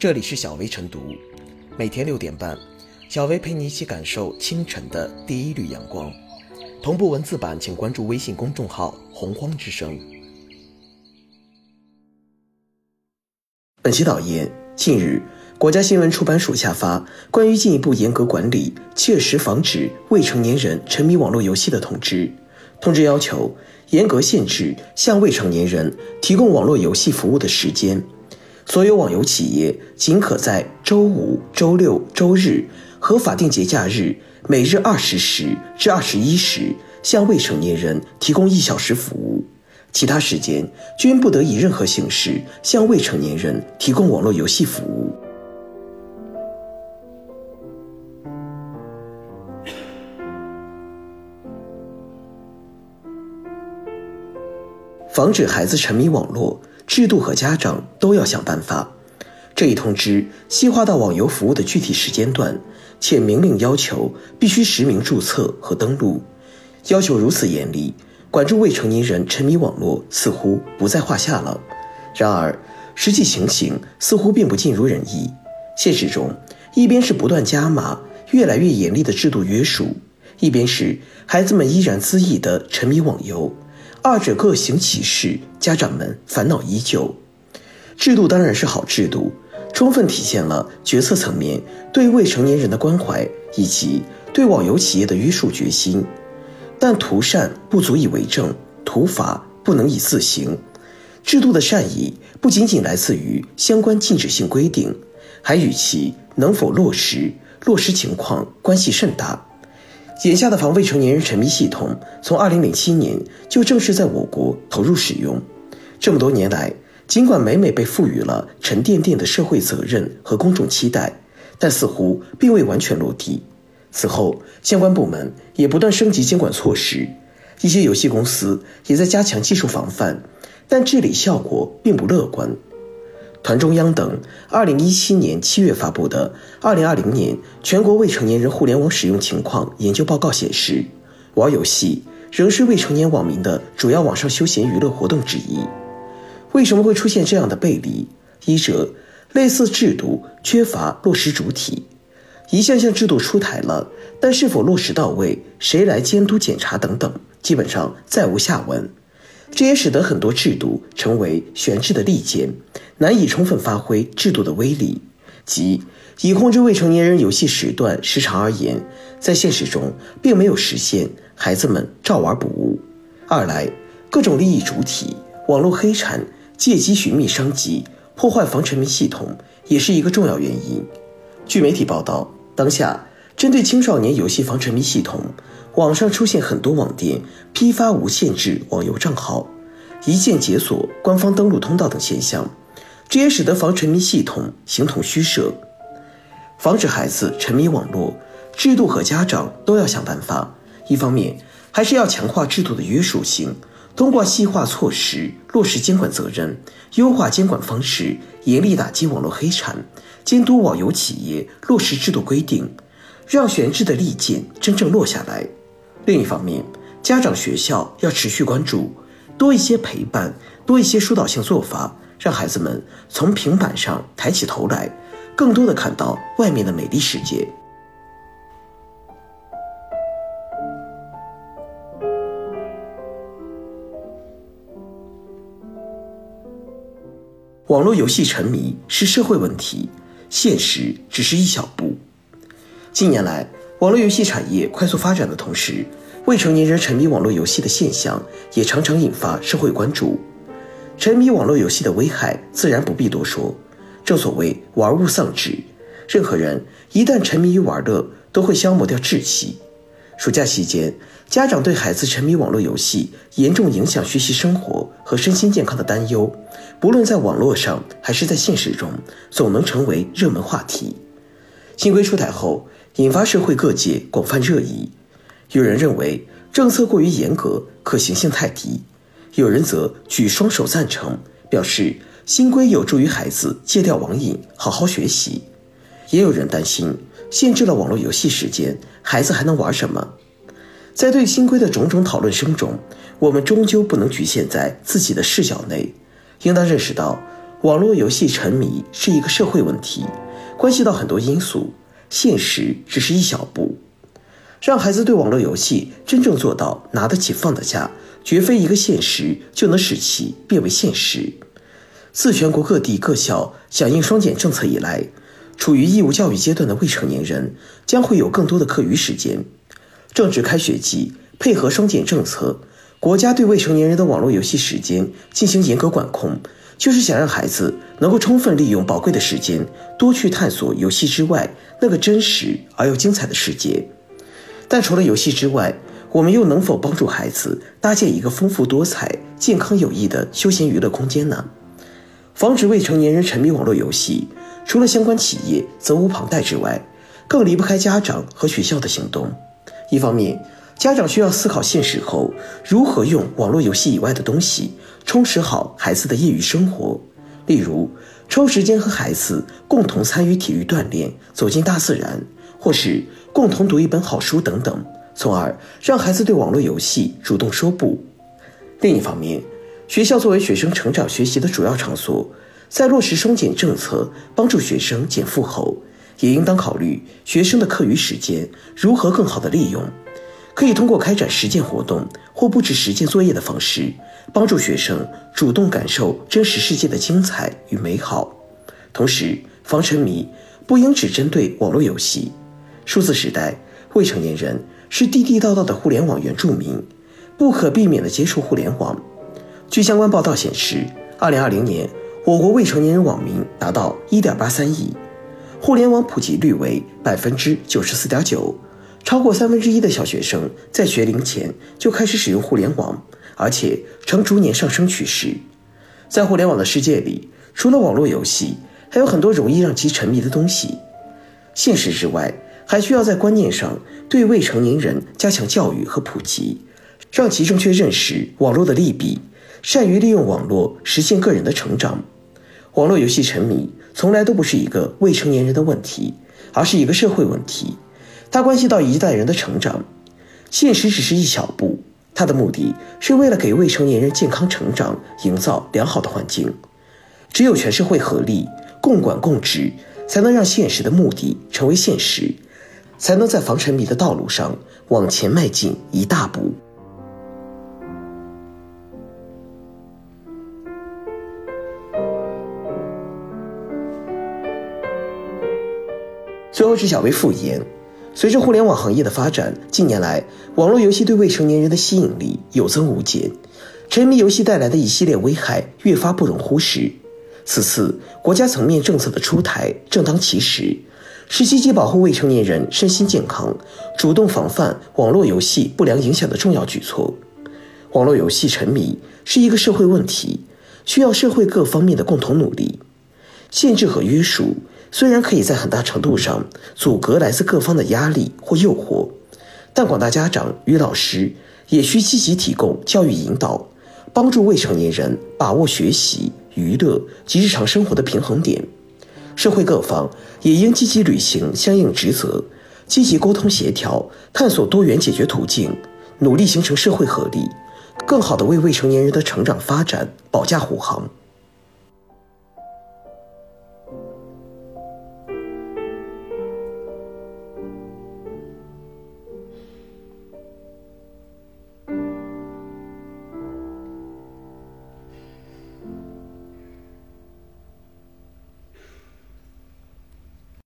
这里是小薇晨读，每天六点半，小薇陪你一起感受清晨的第一缕阳光。同步文字版，请关注微信公众号“洪荒之声”。本期导言：近日，国家新闻出版署下发《关于进一步严格管理、切实防止未成年人沉迷网络游戏的通知》。通知要求严格限制向未成年人提供网络游戏服务的时间。所有网游企业仅可在周五、周六、周日和法定节假日每日二十时至二十一时向未成年人提供一小时服务，其他时间均不得以任何形式向未成年人提供网络游戏服务。防止孩子沉迷网络。制度和家长都要想办法。这一通知细化到网游服务的具体时间段，且明令要求必须实名注册和登录。要求如此严厉，管住未成年人沉迷网络似乎不在话下了。然而，实际情形似乎并不尽如人意。现实中，一边是不断加码、越来越严厉的制度约束，一边是孩子们依然恣意的沉迷网游。二者各行其事，家长们烦恼依旧。制度当然是好制度，充分体现了决策层面对未成年人的关怀以及对网游企业的约束决心。但图善不足以为政，图法不能以自行。制度的善意不仅仅来自于相关禁止性规定，还与其能否落实、落实情况关系甚大。眼下的防未成年人沉迷系统，从2007年就正式在我国投入使用。这么多年来，尽管每每被赋予了沉甸甸的社会责任和公众期待，但似乎并未完全落地。此后，相关部门也不断升级监管措施，一些游戏公司也在加强技术防范，但治理效果并不乐观。团中央等二零一七年七月发布的《二零二零年全国未成年人互联网使用情况研究报告》显示，玩游戏仍是未成年网民的主要网上休闲娱乐活动之一。为什么会出现这样的背离？一者，类似制度缺乏落实主体，一项项制度出台了，但是否落实到位，谁来监督检查等等，基本上再无下文。这也使得很多制度成为悬置的利剑，难以充分发挥制度的威力。即以控制未成年人游戏时段时长而言，在现实中并没有实现孩子们照玩不误。二来，各种利益主体、网络黑产借机寻觅商机，破坏防沉迷系统，也是一个重要原因。据媒体报道，当下针对青少年游戏防沉迷系统。网上出现很多网店批发无限制网游账号，一键解锁官方登录通道等现象，这也使得防沉迷系统形同虚设。防止孩子沉迷网络，制度和家长都要想办法。一方面，还是要强化制度的约束性，通过细化措施落实监管责任，优化监管方式，严厉打击网络黑产，监督网游企业落实制度规定，让悬置的利剑真正落下来。另一方面，家长、学校要持续关注，多一些陪伴，多一些疏导性做法，让孩子们从平板上抬起头来，更多的看到外面的美丽世界。网络游戏沉迷是社会问题，现实只是一小步。近年来，网络游戏产业快速发展的同时，未成年人沉迷网络游戏的现象也常常引发社会关注。沉迷网络游戏的危害自然不必多说，正所谓玩物丧志，任何人一旦沉迷于玩乐，都会消磨掉志气。暑假期间，家长对孩子沉迷网络游戏严重影响学习生活和身心健康的担忧，不论在网络上还是在现实中，总能成为热门话题。新规出台后。引发社会各界广泛热议，有人认为政策过于严格，可行性太低；有人则举双手赞成，表示新规有助于孩子戒掉网瘾，好好学习。也有人担心，限制了网络游戏时间，孩子还能玩什么？在对新规的种种讨论声中，我们终究不能局限在自己的视角内，应当认识到，网络游戏沉迷是一个社会问题，关系到很多因素，现实只是一小步。让孩子对网络游戏真正做到拿得起放得下，绝非一个现实就能使其变为现实。自全国各地各校响应双减政策以来，处于义务教育阶段的未成年人将会有更多的课余时间。正值开学季，配合双减政策，国家对未成年人的网络游戏时间进行严格管控。就是想让孩子能够充分利用宝贵的时间，多去探索游戏之外那个真实而又精彩的世界。但除了游戏之外，我们又能否帮助孩子搭建一个丰富多彩、健康有益的休闲娱乐空间呢？防止未成年人沉迷网络游戏，除了相关企业责无旁贷之外，更离不开家长和学校的行动。一方面，家长需要思考现实后如何用网络游戏以外的东西充实好孩子的业余生活，例如抽时间和孩子共同参与体育锻炼、走进大自然，或是共同读一本好书等等，从而让孩子对网络游戏主动说不。另一方面，学校作为学生成长学习的主要场所，在落实双减政策、帮助学生减负后，也应当考虑学生的课余时间如何更好的利用。可以通过开展实践活动或布置实践作业的方式，帮助学生主动感受真实世界的精彩与美好。同时，防沉迷不应只针对网络游戏。数字时代，未成年人是地地道道的互联网原住民，不可避免的接触互联网。据相关报道显示，2020年我国未成年人网民达到1.83亿，互联网普及率为百分之九十四点九。超过三分之一的小学生在学龄前就开始使用互联网，而且呈逐年上升趋势。在互联网的世界里，除了网络游戏，还有很多容易让其沉迷的东西。现实之外，还需要在观念上对未成年人加强教育和普及，让其正确认识网络的利弊，善于利用网络实现个人的成长。网络游戏沉迷从来都不是一个未成年人的问题，而是一个社会问题。它关系到一代人的成长，现实只是一小步，它的目的是为了给未成年人健康成长营造良好的环境。只有全社会合力共管共治，才能让现实的目的成为现实，才能在防沉迷的道路上往前迈进一大步。最后是小薇复言。随着互联网行业的发展，近年来网络游戏对未成年人的吸引力有增无减，沉迷游戏带来的一系列危害越发不容忽视。此次国家层面政策的出台正当其时，是积极保护未成年人身心健康、主动防范网络游戏不良影响的重要举措。网络游戏沉迷是一个社会问题，需要社会各方面的共同努力，限制和约束。虽然可以在很大程度上阻隔来自各方的压力或诱惑，但广大家长与老师也需积极提供教育引导，帮助未成年人把握学习、娱乐及日常生活的平衡点。社会各方也应积极履行相应职责，积极沟通协调，探索多元解决途径，努力形成社会合力，更好地为未成年人的成长发展保驾护航。